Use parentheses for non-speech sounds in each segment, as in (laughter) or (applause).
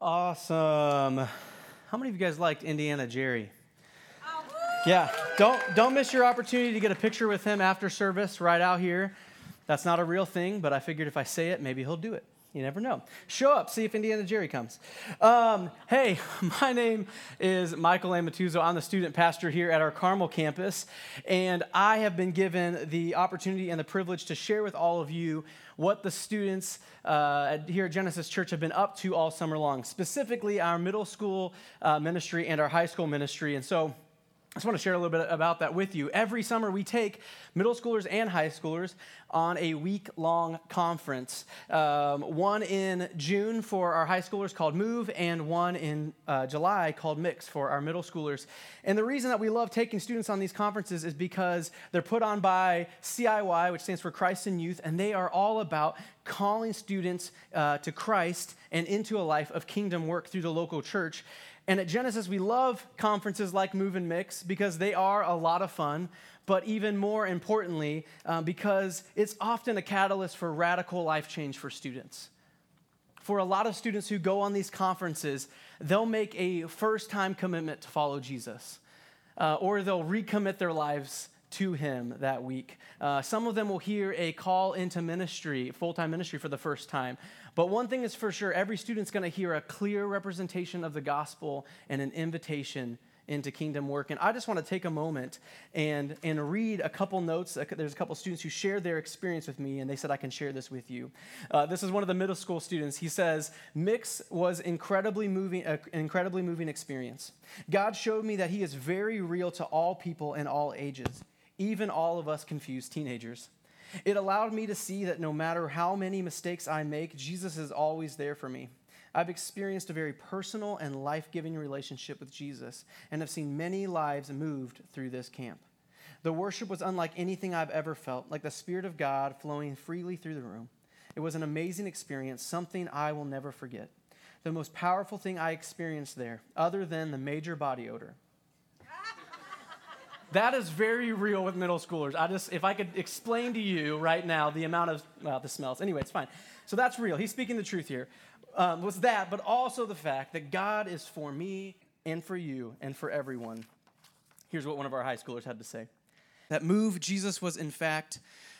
Awesome. How many of you guys liked Indiana Jerry? Oh. Yeah, don't don't miss your opportunity to get a picture with him after service right out here. That's not a real thing, but I figured if I say it, maybe he'll do it. You never know. Show up, see if Indiana Jerry comes. Um, hey, (laughs) my name is Michael Amatuzzo. I'm the student pastor here at our Carmel campus, and I have been given the opportunity and the privilege to share with all of you what the students uh, here at Genesis Church have been up to all summer long, specifically our middle school uh, ministry and our high school ministry. And so, I just want to share a little bit about that with you. Every summer, we take middle schoolers and high schoolers on a week long conference. Um, one in June for our high schoolers called Move, and one in uh, July called Mix for our middle schoolers. And the reason that we love taking students on these conferences is because they're put on by CIY, which stands for Christ in Youth, and they are all about calling students uh, to Christ and into a life of kingdom work through the local church. And at Genesis, we love conferences like Move and Mix because they are a lot of fun, but even more importantly, uh, because it's often a catalyst for radical life change for students. For a lot of students who go on these conferences, they'll make a first time commitment to follow Jesus, uh, or they'll recommit their lives to him that week. Uh, some of them will hear a call into ministry, full time ministry for the first time. But one thing is for sure every student's going to hear a clear representation of the gospel and an invitation into kingdom work. And I just want to take a moment and, and read a couple notes. There's a couple students who shared their experience with me, and they said I can share this with you. Uh, this is one of the middle school students. He says, Mix was incredibly moving, an incredibly moving experience. God showed me that He is very real to all people in all ages even all of us confused teenagers. It allowed me to see that no matter how many mistakes I make, Jesus is always there for me. I've experienced a very personal and life giving relationship with Jesus and have seen many lives moved through this camp. The worship was unlike anything I've ever felt, like the Spirit of God flowing freely through the room. It was an amazing experience, something I will never forget. The most powerful thing I experienced there, other than the major body odor, that is very real with middle schoolers. I just, if I could explain to you right now the amount of, well, the smells. Anyway, it's fine. So that's real. He's speaking the truth here. Um, was that, but also the fact that God is for me and for you and for everyone. Here's what one of our high schoolers had to say That move, Jesus was in fact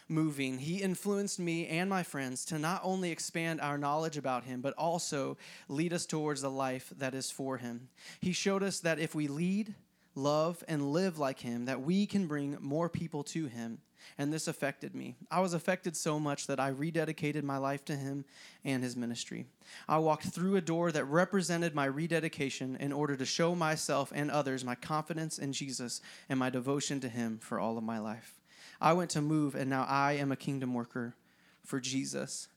moving. He influenced me and my friends to not only expand our knowledge about him, but also lead us towards the life that is for him. He showed us that if we lead, love, and live like him, that we can bring more people to him. And this affected me. I was affected so much that I rededicated my life to him and his ministry. I walked through a door that represented my rededication in order to show myself and others my confidence in Jesus and my devotion to him for all of my life. I went to move, and now I am a kingdom worker for Jesus.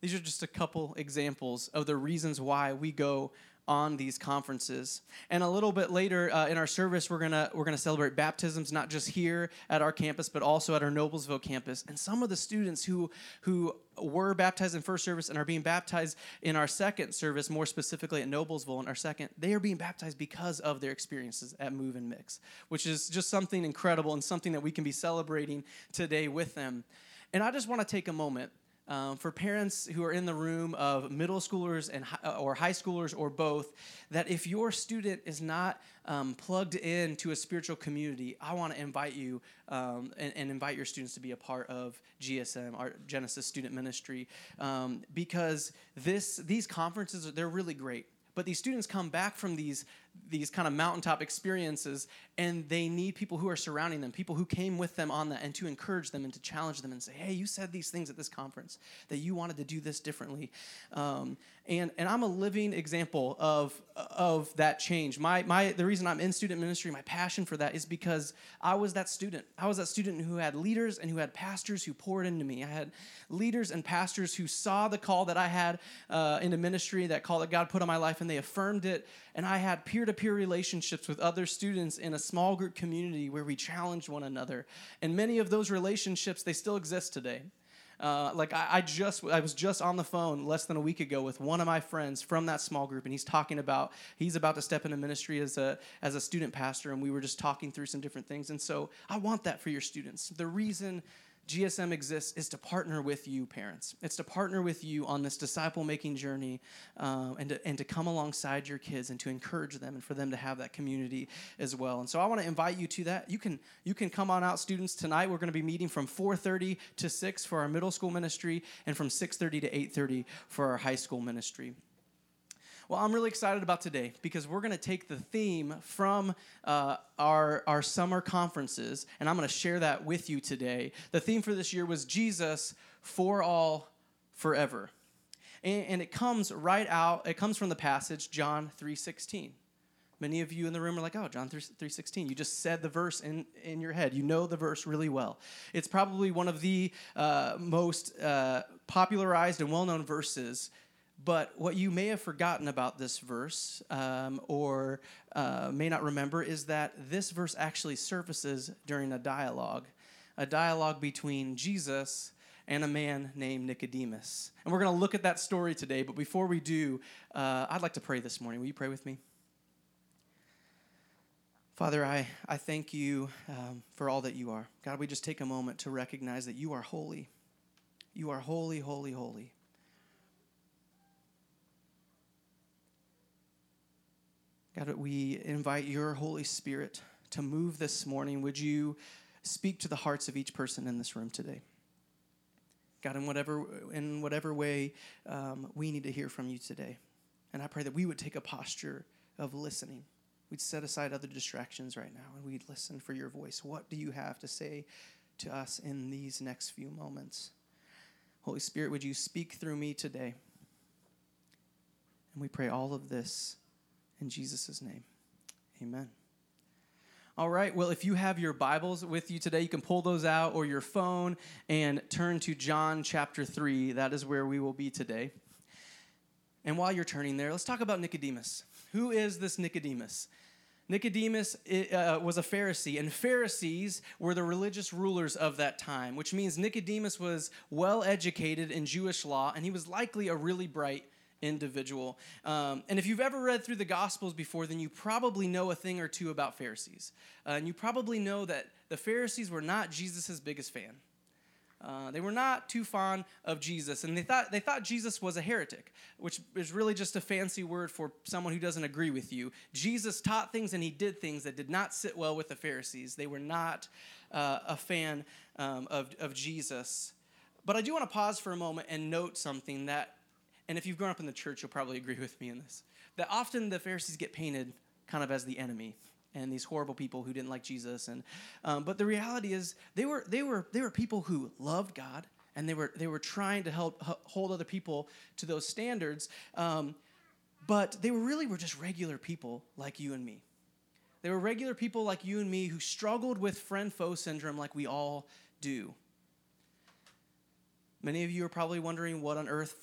These are just a couple examples of the reasons why we go on these conferences. And a little bit later uh, in our service, we're gonna we're gonna celebrate baptisms, not just here at our campus, but also at our Noblesville campus. And some of the students who who were baptized in first service and are being baptized in our second service, more specifically at Noblesville in our second, they are being baptized because of their experiences at Move and Mix, which is just something incredible and something that we can be celebrating today with them. And I just want to take a moment um, for parents who are in the room of middle schoolers and uh, or high schoolers or both, that if your student is not um, plugged in to a spiritual community, I want to invite you um, and, and, invite your students to be a part of GSM, our Genesis Student Ministry, um, because this these conferences they're really great. But these students come back from these these kind of mountaintop experiences and they need people who are surrounding them people who came with them on that and to encourage them and to challenge them and say hey you said these things at this conference that you wanted to do this differently. Um, and, and i'm a living example of, of that change. My, my, the reason i'm in student ministry my passion for that is because i was that student. I was that student who had leaders and who had pastors who poured into me. I had leaders and pastors who saw the call that i had uh, into ministry that call that god put on my life and they affirmed it. And i had peer peer-to-peer relationships with other students in a small group community where we challenge one another. And many of those relationships they still exist today uh, like I, I, just i was just on the phone less than a week ago with one of my friends from that small group and he's talking about he's about to step into ministry as a as a student pastor and we were just talking through some different things. And so i want that for your students. The reason GSM exists is to partner with you, parents. It's to partner with you on this disciple making journey um, and, to, and to come alongside your kids and to encourage them and for them to have that community as well. And so I want to invite you to that. You can, you can come on out, students. Tonight we're going to be meeting from 4.30 to 6 for our middle school ministry and from 6.30 to 8.30 for our high school ministry. Well, I'm really excited about today because we're going to take the theme from uh, our, our summer conferences, and I'm going to share that with you today. The theme for this year was Jesus for all forever. And, and it comes right out, it comes from the passage, John 3.16. Many of you in the room are like, oh, John 3.16. You just said the verse in, in your head. You know the verse really well. It's probably one of the uh, most uh, popularized and well-known verses but what you may have forgotten about this verse um, or uh, may not remember is that this verse actually surfaces during a dialogue, a dialogue between Jesus and a man named Nicodemus. And we're going to look at that story today. But before we do, uh, I'd like to pray this morning. Will you pray with me? Father, I, I thank you um, for all that you are. God, we just take a moment to recognize that you are holy. You are holy, holy, holy. God, we invite your Holy Spirit to move this morning. Would you speak to the hearts of each person in this room today? God, in whatever, in whatever way um, we need to hear from you today. And I pray that we would take a posture of listening. We'd set aside other distractions right now and we'd listen for your voice. What do you have to say to us in these next few moments? Holy Spirit, would you speak through me today? And we pray all of this in Jesus' name, amen. All right, well, if you have your Bibles with you today, you can pull those out or your phone and turn to John chapter 3. That is where we will be today. And while you're turning there, let's talk about Nicodemus. Who is this Nicodemus? Nicodemus uh, was a Pharisee, and Pharisees were the religious rulers of that time, which means Nicodemus was well educated in Jewish law, and he was likely a really bright individual. Um, and if you've ever read through the Gospels before, then you probably know a thing or two about Pharisees. Uh, and you probably know that the Pharisees were not Jesus' biggest fan. Uh, they were not too fond of Jesus, and they thought they thought Jesus was a heretic, which is really just a fancy word for someone who doesn't agree with you. Jesus taught things and he did things that did not sit well with the Pharisees. They were not uh, a fan um, of, of Jesus. But I do want to pause for a moment and note something that and if you've grown up in the church, you'll probably agree with me in this, that often the Pharisees get painted kind of as the enemy and these horrible people who didn't like Jesus. And um, but the reality is they were they were they were people who loved God and they were they were trying to help hold other people to those standards. Um, but they were really were just regular people like you and me. They were regular people like you and me who struggled with friend foe syndrome like we all do. Many of you are probably wondering what on earth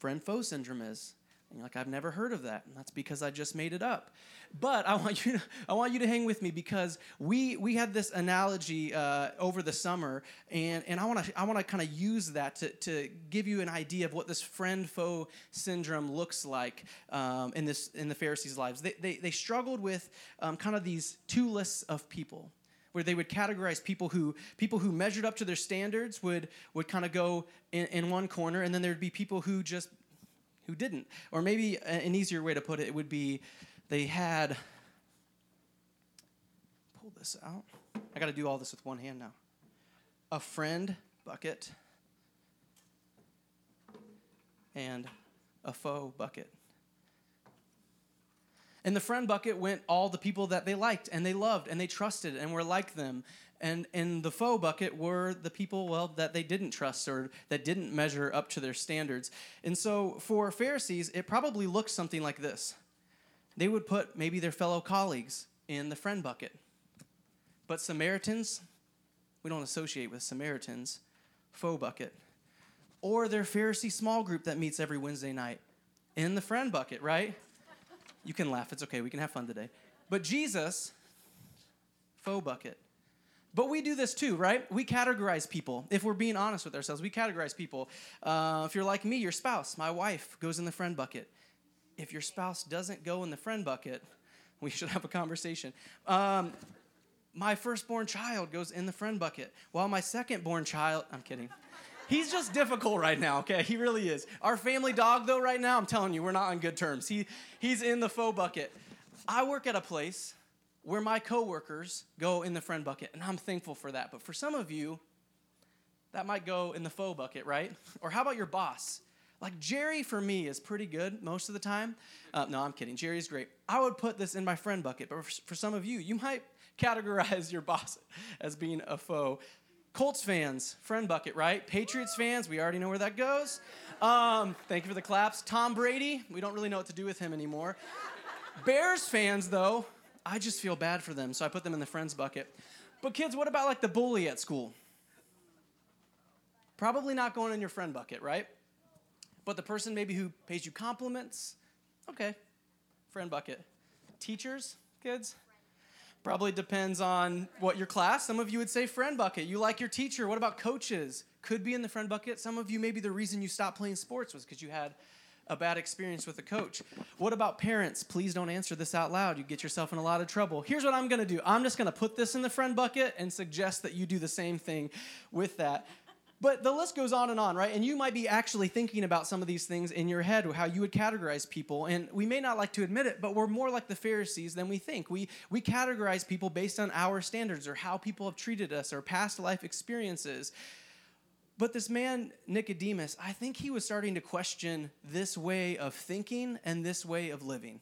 friend foe syndrome is. And you're like, I've never heard of that. And that's because I just made it up. But I want (laughs) you to, I want you to hang with me because we, we had this analogy uh, over the summer, and, and I want to I wanna kind of use that to, to give you an idea of what this friend foe syndrome looks like um, in, this, in the Pharisees' lives. They, they, they struggled with um, kind of these two lists of people where they would categorize people who people who measured up to their standards would would kind of go in, in one corner and then there'd be people who just who didn't. Or maybe an easier way to put it, it would be they had pull this out. I got to do all this with one hand now. A friend bucket and a foe bucket in the friend bucket went all the people that they liked and they loved and they trusted and were like them. And in the foe bucket were the people, well, that they didn't trust or that didn't measure up to their standards. And so for Pharisees, it probably looked something like this they would put maybe their fellow colleagues in the friend bucket. But Samaritans, we don't associate with Samaritans, foe bucket. Or their Pharisee small group that meets every Wednesday night in the friend bucket, right? You can laugh. It's okay. We can have fun today. But Jesus, foe bucket. But we do this too, right? We categorize people. If we're being honest with ourselves, we categorize people. Uh, if you're like me, your spouse, my wife, goes in the friend bucket. If your spouse doesn't go in the friend bucket, (laughs) we should have a conversation. Um, my firstborn child goes in the friend bucket, while my second-born child, I'm kidding. He's just difficult right now, okay? He really is. Our family dog, though, right now, I'm telling you, we're not on good terms. He, he's in the foe bucket. I work at a place where my coworkers go in the friend bucket, and I'm thankful for that. But for some of you, that might go in the foe bucket, right? (laughs) Or how about your boss? Like Jerry for me is pretty good most of the time. Uh, no, I'm kidding. Jerry's great. I would put this in my friend bucket, but for, for some of you, you might (laughs) categorize your boss (laughs) as being a foe. Colts fans, friend bucket, right? Patriots fans, we already know where that goes. Um, thank you for the claps. Tom Brady, we don't really know what to do with him anymore. Bears fans, though, I just feel bad for them, so I put them in the friends bucket. But kids, what about like the bully at school? Probably not going in your friend bucket, right? But the person maybe who pays you compliments, okay, friend bucket. Teachers, kids, probably depends on what your class. Some of you would say friend bucket. You like your teacher. What about coaches? Could be in the friend bucket. Some of you, maybe the reason you stopped playing sports was because you had a bad experience with a coach. What about parents? Please don't answer this out loud. You get yourself in a lot of trouble. Here's what I'm going to do I'm just going to put this in the friend bucket and suggest that you do the same thing with that. But the list goes on and on, right? And you might be actually thinking about some of these things in your head, how you would categorize people. And we may not like to admit it, but we're more like the Pharisees than we think. We, we categorize people based on our standards or how people have treated us or past life experiences. But this man, Nicodemus, I think he was starting to question this way of thinking and this way of living.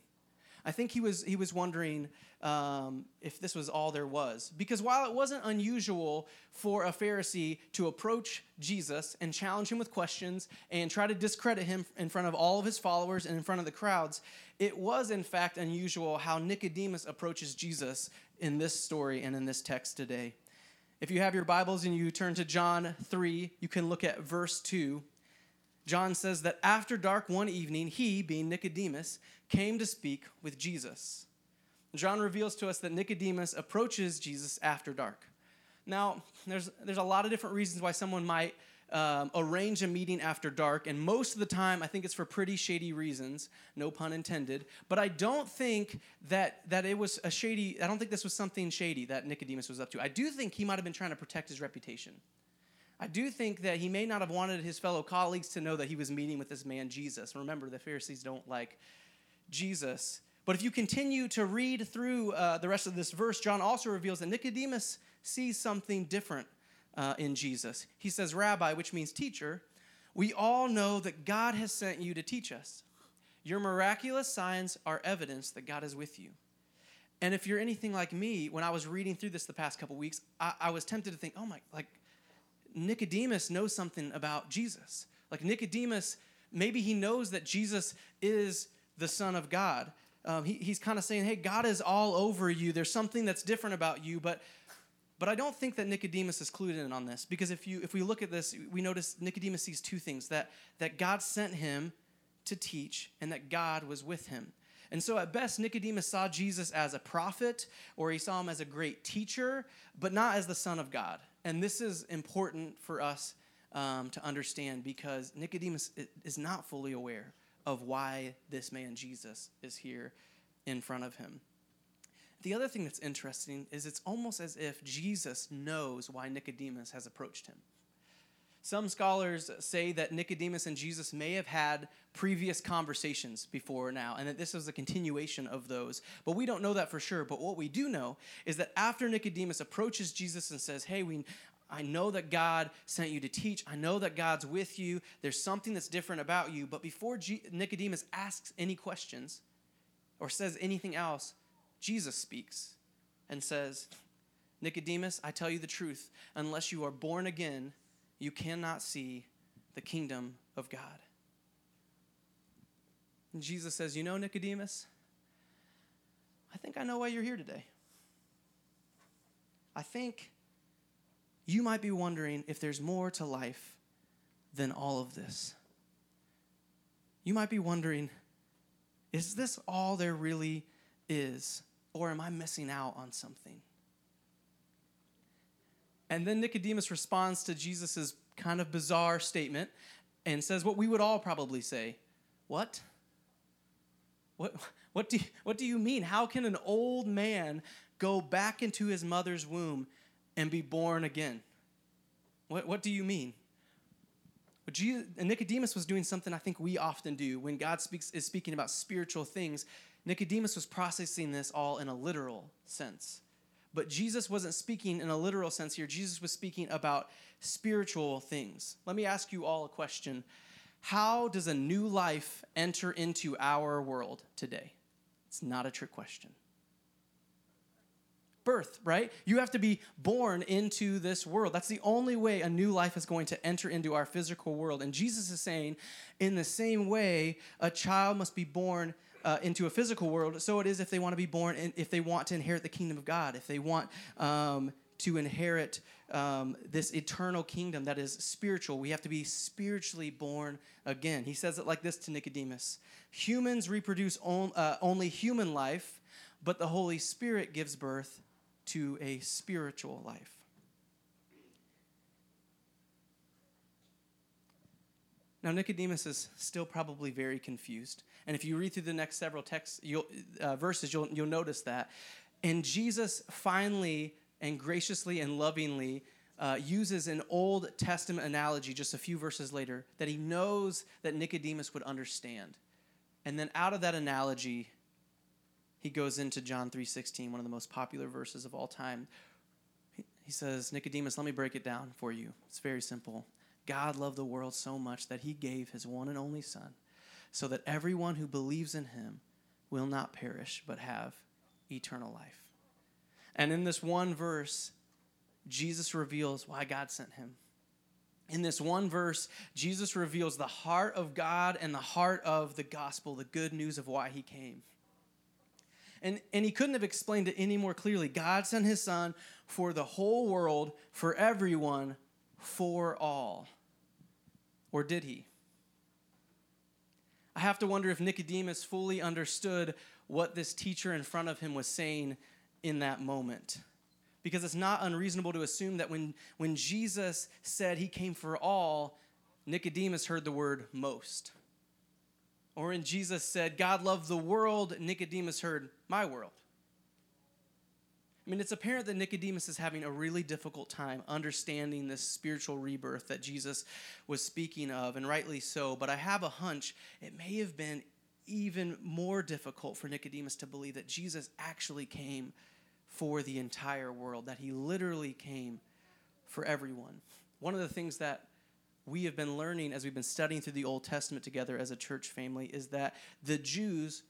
I think he was, he was wondering um, if this was all there was. Because while it wasn't unusual for a Pharisee to approach Jesus and challenge him with questions and try to discredit him in front of all of his followers and in front of the crowds, it was in fact unusual how Nicodemus approaches Jesus in this story and in this text today. If you have your Bibles and you turn to John 3, you can look at verse 2. John says that after dark one evening, he, being Nicodemus, came to speak with Jesus. John reveals to us that Nicodemus approaches Jesus after dark. Now, there's, there's a lot of different reasons why someone might um, arrange a meeting after dark, and most of the time, I think it's for pretty shady reasons, no pun intended. But I don't think that that it was a shady. I don't think this was something shady that Nicodemus was up to. I do think he might have been trying to protect his reputation. I do think that he may not have wanted his fellow colleagues to know that he was meeting with this man Jesus. Remember, the Pharisees don't like Jesus. But if you continue to read through uh, the rest of this verse, John also reveals that Nicodemus sees something different uh, in Jesus. He says, Rabbi, which means teacher, we all know that God has sent you to teach us. Your miraculous signs are evidence that God is with you. And if you're anything like me, when I was reading through this the past couple weeks, I, I was tempted to think, oh my, like Nicodemus knows something about Jesus. Like Nicodemus, maybe he knows that Jesus is the Son of God. Um, he, he's kind of saying, hey, God is all over you. There's something that's different about you, but but I don't think that Nicodemus is clued in on this because if you if we look at this, we notice Nicodemus sees two things that that God sent him to teach and that God was with him. And so at best Nicodemus saw Jesus as a prophet or he saw him as a great teacher, but not as the son of God. And this is important for us um, to understand because Nicodemus is not fully aware of why this man Jesus is here in front of him. The other thing that's interesting is it's almost as if Jesus knows why Nicodemus has approached him. Some scholars say that Nicodemus and Jesus may have had previous conversations before now, and that this was a continuation of those. But we don't know that for sure. But what we do know is that after Nicodemus approaches Jesus and says, Hey, we, I know that God sent you to teach. I know that God's with you. There's something that's different about you. But before G- Nicodemus asks any questions or says anything else, Jesus speaks and says, Nicodemus, I tell you the truth. Unless you are born again, you cannot see the kingdom of God. And Jesus says, You know, Nicodemus, I think I know why you're here today. I think you might be wondering if there's more to life than all of this. You might be wondering, is this all there really is? Or am I missing out on something? And then Nicodemus responds to Jesus' kind of bizarre statement and says what we would all probably say What? What, what, do what do you mean? How can an old man go back into his mother's womb and be born again. What, what do you mean? But Jesus, Nicodemus was doing something I think we often do when God speaks, is speaking about spiritual things. Nicodemus was processing this all in a literal sense. But Jesus wasn't speaking in a literal sense here. Jesus was speaking about spiritual things. Let me ask you all a question How does a new life enter into our world today? It's not a trick question. Birth, right? You have to be born into this world. That's the only way a new life is going to enter into our physical world. And Jesus is saying, in the same way, a child must be born uh, into a physical world. So it is if they want to be born, if they want to inherit the kingdom of God, if they want um, to inherit um, this eternal kingdom that is spiritual. We have to be spiritually born again. He says it like this to Nicodemus Humans reproduce on, uh, only human life, but the Holy Spirit gives birth to a spiritual life. Now, Nicodemus is still probably very confused. And if you read through the next several texts, you'll, uh, verses, you'll, you'll notice that. And Jesus finally and graciously and lovingly uh, uses an Old Testament analogy just a few verses later that he knows that Nicodemus would understand. And then out of that analogy, he goes into John 3:16, one of the most popular verses of all time. He says, "Nicodemus, let me break it down for you. It's very simple. God loved the world so much that he gave his one and only son so that everyone who believes in him will not perish but have eternal life." And in this one verse, Jesus reveals why God sent him. In this one verse, Jesus reveals the heart of God and the heart of the gospel, the good news of why he came. And, and he couldn't have explained it any more clearly. God sent his son for the whole world, for everyone, for all. Or did he? I have to wonder if Nicodemus fully understood what this teacher in front of him was saying in that moment. Because it's not unreasonable to assume that when, when Jesus said he came for all, Nicodemus heard the word most. Or when Jesus said, God loved the world, Nicodemus heard my world. I mean, it's apparent that Nicodemus is having a really difficult time understanding this spiritual rebirth that Jesus was speaking of, and rightly so. But I have a hunch it may have been even more difficult for Nicodemus to believe that Jesus actually came for the entire world, that he literally came for everyone. One of the things that we have been learning as we've been studying through the Old Testament together as a church family is that the Jews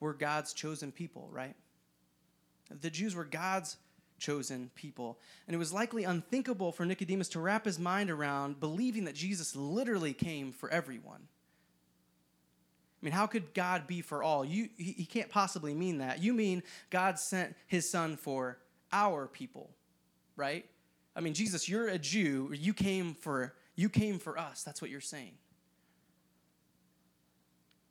were God's chosen people, right? The Jews were God's chosen people. And it was likely unthinkable for Nicodemus to wrap his mind around believing that Jesus literally came for everyone. I mean, how could God be for all? You, he, he can't possibly mean that. You mean God sent his son for our people, right? I mean, Jesus, you're a Jew. You came for you came for us. That's what you're saying.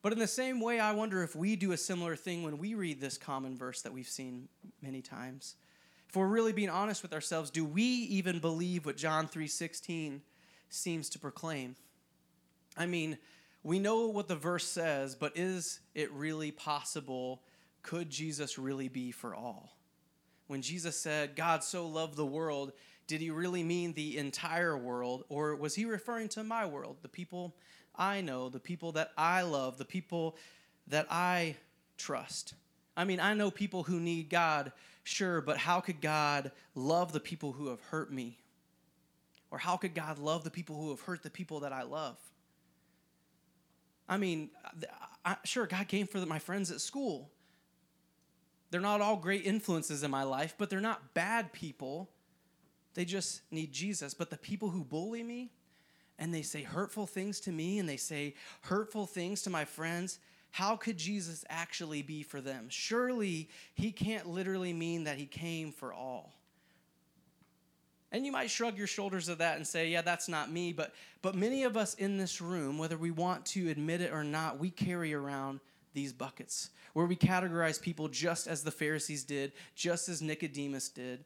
But in the same way, I wonder if we do a similar thing when we read this common verse that we've seen many times. If we're really being honest with ourselves, do we even believe what John 3:16 seems to proclaim? I mean, we know what the verse says, but is it really possible? Could Jesus really be for all? When Jesus said, God so loved the world, did he really mean the entire world? Or was he referring to my world, the people I know, the people that I love, the people that I trust? I mean, I know people who need God, sure, but how could God love the people who have hurt me? Or how could God love the people who have hurt the people that I love? I mean, I, sure, God came for my friends at school. They're not all great influences in my life, but they're not bad people. They just need Jesus. But the people who bully me and they say hurtful things to me and they say hurtful things to my friends, how could Jesus actually be for them? Surely he can't literally mean that he came for all. And you might shrug your shoulders at that and say, yeah, that's not me. But, but many of us in this room, whether we want to admit it or not, we carry around these buckets where we categorize people just as the Pharisees did, just as Nicodemus did,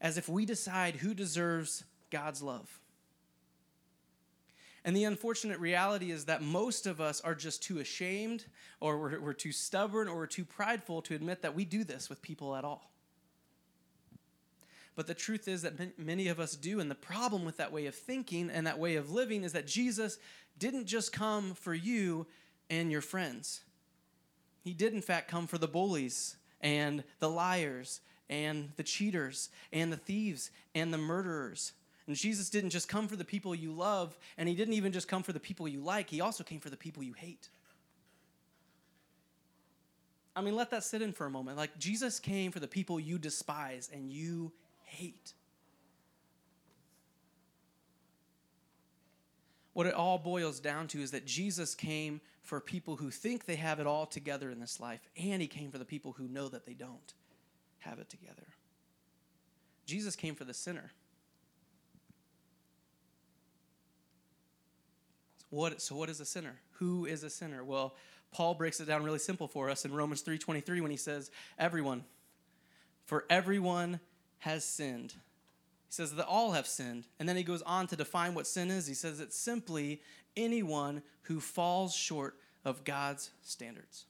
as if we decide who deserves God's love. And the unfortunate reality is that most of us are just too ashamed, or we're, we're too stubborn, or we're too prideful to admit that we do this with people at all. But the truth is that many of us do. And the problem with that way of thinking and that way of living is that Jesus didn't just come for you and your friends. He did, in fact, come for the bullies and the liars and the cheaters and the thieves and the murderers. And Jesus didn't just come for the people you love, and He didn't even just come for the people you like, He also came for the people you hate. I mean, let that sit in for a moment. Like, Jesus came for the people you despise and you hate. What it all boils down to is that Jesus came for people who think they have it all together in this life, and he came for the people who know that they don't have it together. Jesus came for the sinner. What, so what is a sinner? Who is a sinner? Well, Paul breaks it down really simple for us in Romans 3:23 when he says, "Everyone, for everyone has sinned." He says that all have sinned. And then he goes on to define what sin is. He says it's simply anyone who falls short of God's standards.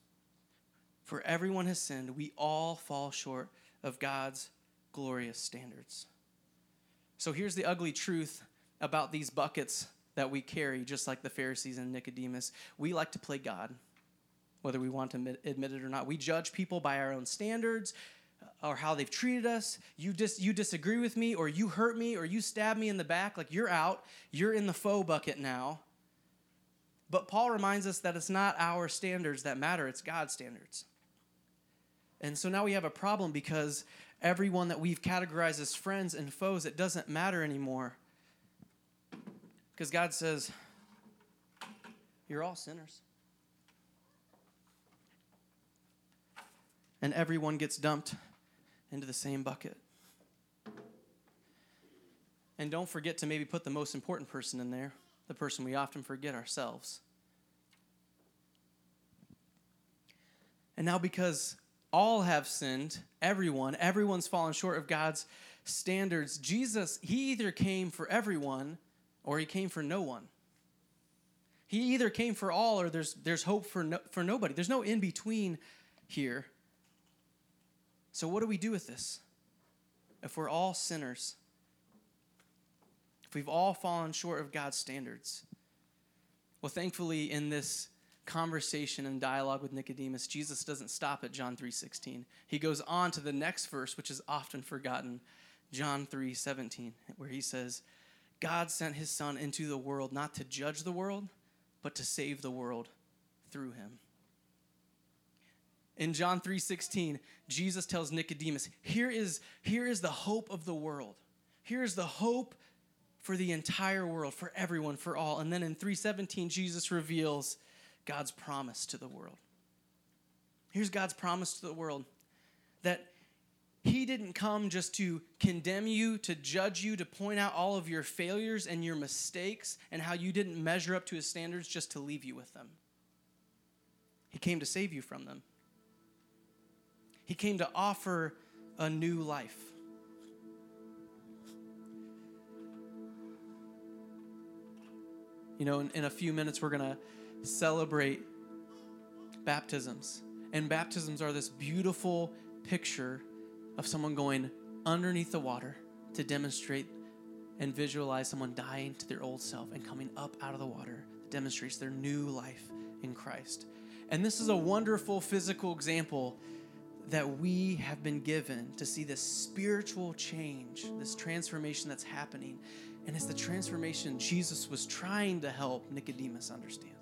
For everyone has sinned, we all fall short of God's glorious standards. So here's the ugly truth about these buckets that we carry, just like the Pharisees and Nicodemus. We like to play God, whether we want to admit it or not. We judge people by our own standards uh, or how they've treated us. You dis- you disagree with me, or you hurt me, or you stab me in the back. Like you're out. You're in the foe bucket now. But Paul reminds us that it's not our standards that matter, it's God's standards. And so now we have a problem because everyone that we've categorized as friends and foes, it doesn't matter anymore. Because God says, You're all sinners. And everyone gets dumped into the same bucket. And don't forget to maybe put the most important person in there, the person we often forget ourselves. And now, because all have sinned, everyone, everyone's fallen short of God's standards, Jesus, he either came for everyone or he came for no one. He either came for all or there's, there's hope for, no, for nobody. There's no in between here. So, what do we do with this? If we're all sinners, if we've all fallen short of God's standards, well, thankfully, in this conversation and dialogue with Nicodemus, Jesus doesn't stop at John 3:16. He goes on to the next verse, which is often forgotten, John 3:17, where he says, "God sent his son into the world not to judge the world, but to save the world through him." In John 3:16, Jesus tells Nicodemus, "Here is here is the hope of the world. Here is the hope for the entire world, for everyone, for all." And then in 3:17, Jesus reveals God's promise to the world. Here's God's promise to the world that he didn't come just to condemn you, to judge you, to point out all of your failures and your mistakes and how you didn't measure up to his standards just to leave you with them. He came to save you from them. He came to offer a new life. You know, in, in a few minutes, we're going to celebrate baptisms. And baptisms are this beautiful picture of someone going underneath the water to demonstrate and visualize someone dying to their old self and coming up out of the water that demonstrates their new life in Christ. And this is a wonderful physical example that we have been given to see this spiritual change, this transformation that's happening. And it's the transformation Jesus was trying to help Nicodemus understand.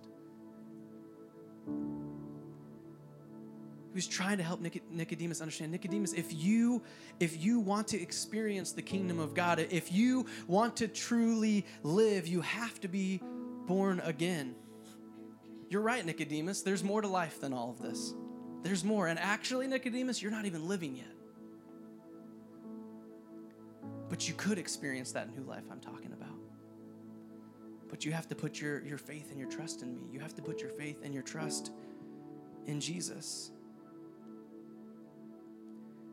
He was trying to help Nicodemus understand. Nicodemus, if you if you want to experience the kingdom of God, if you want to truly live, you have to be born again. You're right, Nicodemus. There's more to life than all of this. There's more. And actually, Nicodemus, you're not even living yet. But you could experience that new life I'm talking about. But you have to put your, your faith and your trust in me. You have to put your faith and your trust in Jesus.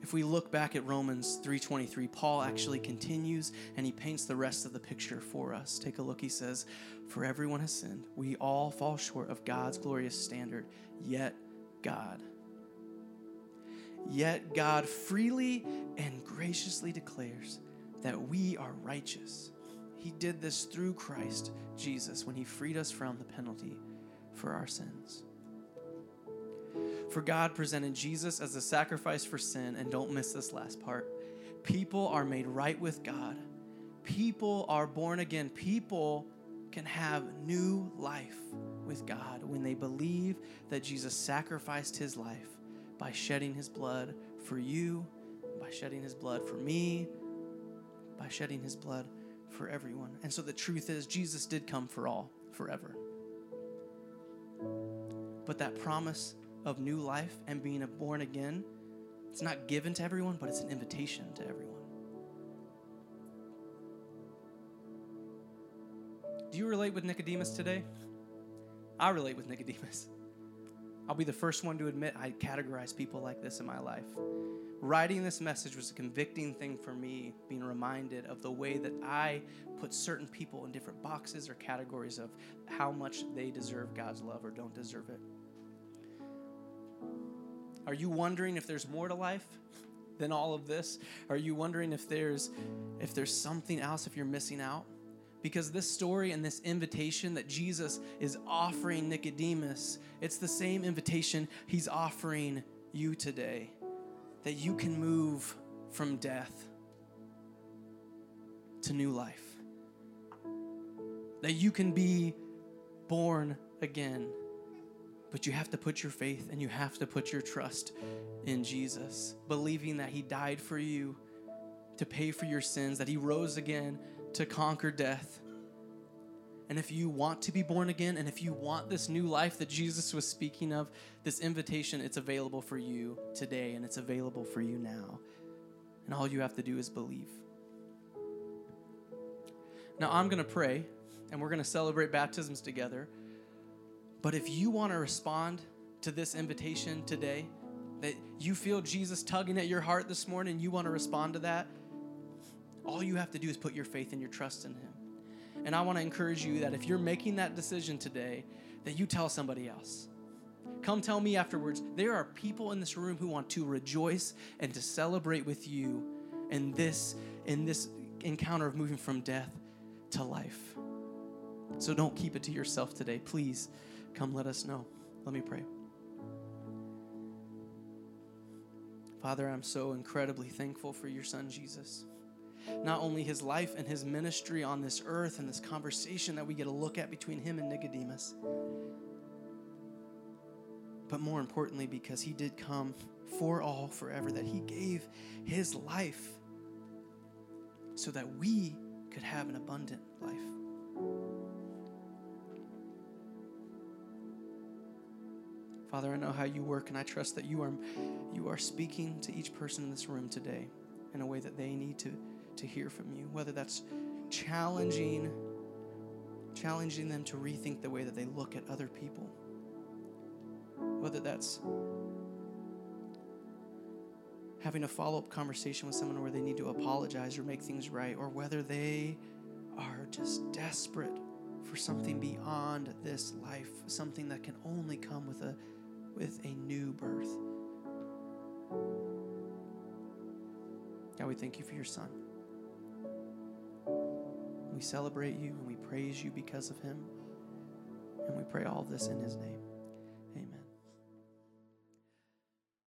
If we look back at Romans 3:23, Paul actually continues and he paints the rest of the picture for us. Take a look. He says, "For everyone has sinned. We all fall short of God's glorious standard, yet God Yet God freely and graciously declares that we are righteous. He did this through Christ Jesus when he freed us from the penalty for our sins. For God presented Jesus as a sacrifice for sin, and don't miss this last part. People are made right with God. People are born again. People can have new life with God when they believe that Jesus sacrificed his life by shedding his blood for you, by shedding his blood for me, by shedding his blood for everyone. And so the truth is, Jesus did come for all, forever. But that promise of new life and being born again, it's not given to everyone, but it's an invitation to everyone. Do you relate with Nicodemus today? I relate with Nicodemus. I'll be the first one to admit I categorize people like this in my life. Writing this message was a convicting thing for me, being reminded of the way that I put certain people in different boxes or categories of how much they deserve God's love or don't deserve it. Are you wondering if there's more to life than all of this? Are you wondering if there's if there's something else if you're missing out? Because this story and this invitation that Jesus is offering Nicodemus, it's the same invitation he's offering you today. That you can move from death to new life. That you can be born again. But you have to put your faith and you have to put your trust in Jesus, believing that He died for you to pay for your sins, that He rose again to conquer death. And if you want to be born again, and if you want this new life that Jesus was speaking of, this invitation, it's available for you today and it's available for you now. And all you have to do is believe. Now, I'm going to pray, and we're going to celebrate baptisms together. But if you want to respond to this invitation today, that you feel Jesus tugging at your heart this morning, you want to respond to that, all you have to do is put your faith and your trust in Him. And I want to encourage you that if you're making that decision today, that you tell somebody else. Come tell me afterwards. There are people in this room who want to rejoice and to celebrate with you in this in this encounter of moving from death to life. So don't keep it to yourself today. Please come let us know. Let me pray. Father, I'm so incredibly thankful for your son Jesus not only his life and his ministry on this earth and this conversation that we get to look at between him and Nicodemus, but more importantly, because he did come for all forever, that he gave his life so that we could have an abundant life. Father, I know how you work, and I trust that you are, you are speaking to each person in this room today in a way that they need to to hear from you, whether that's challenging challenging them to rethink the way that they look at other people. Whether that's having a follow-up conversation with someone where they need to apologize or make things right or whether they are just desperate for something beyond this life, something that can only come with a with a new birth. God, we thank you for your son. We celebrate you and we praise you because of him. And we pray all this in his name.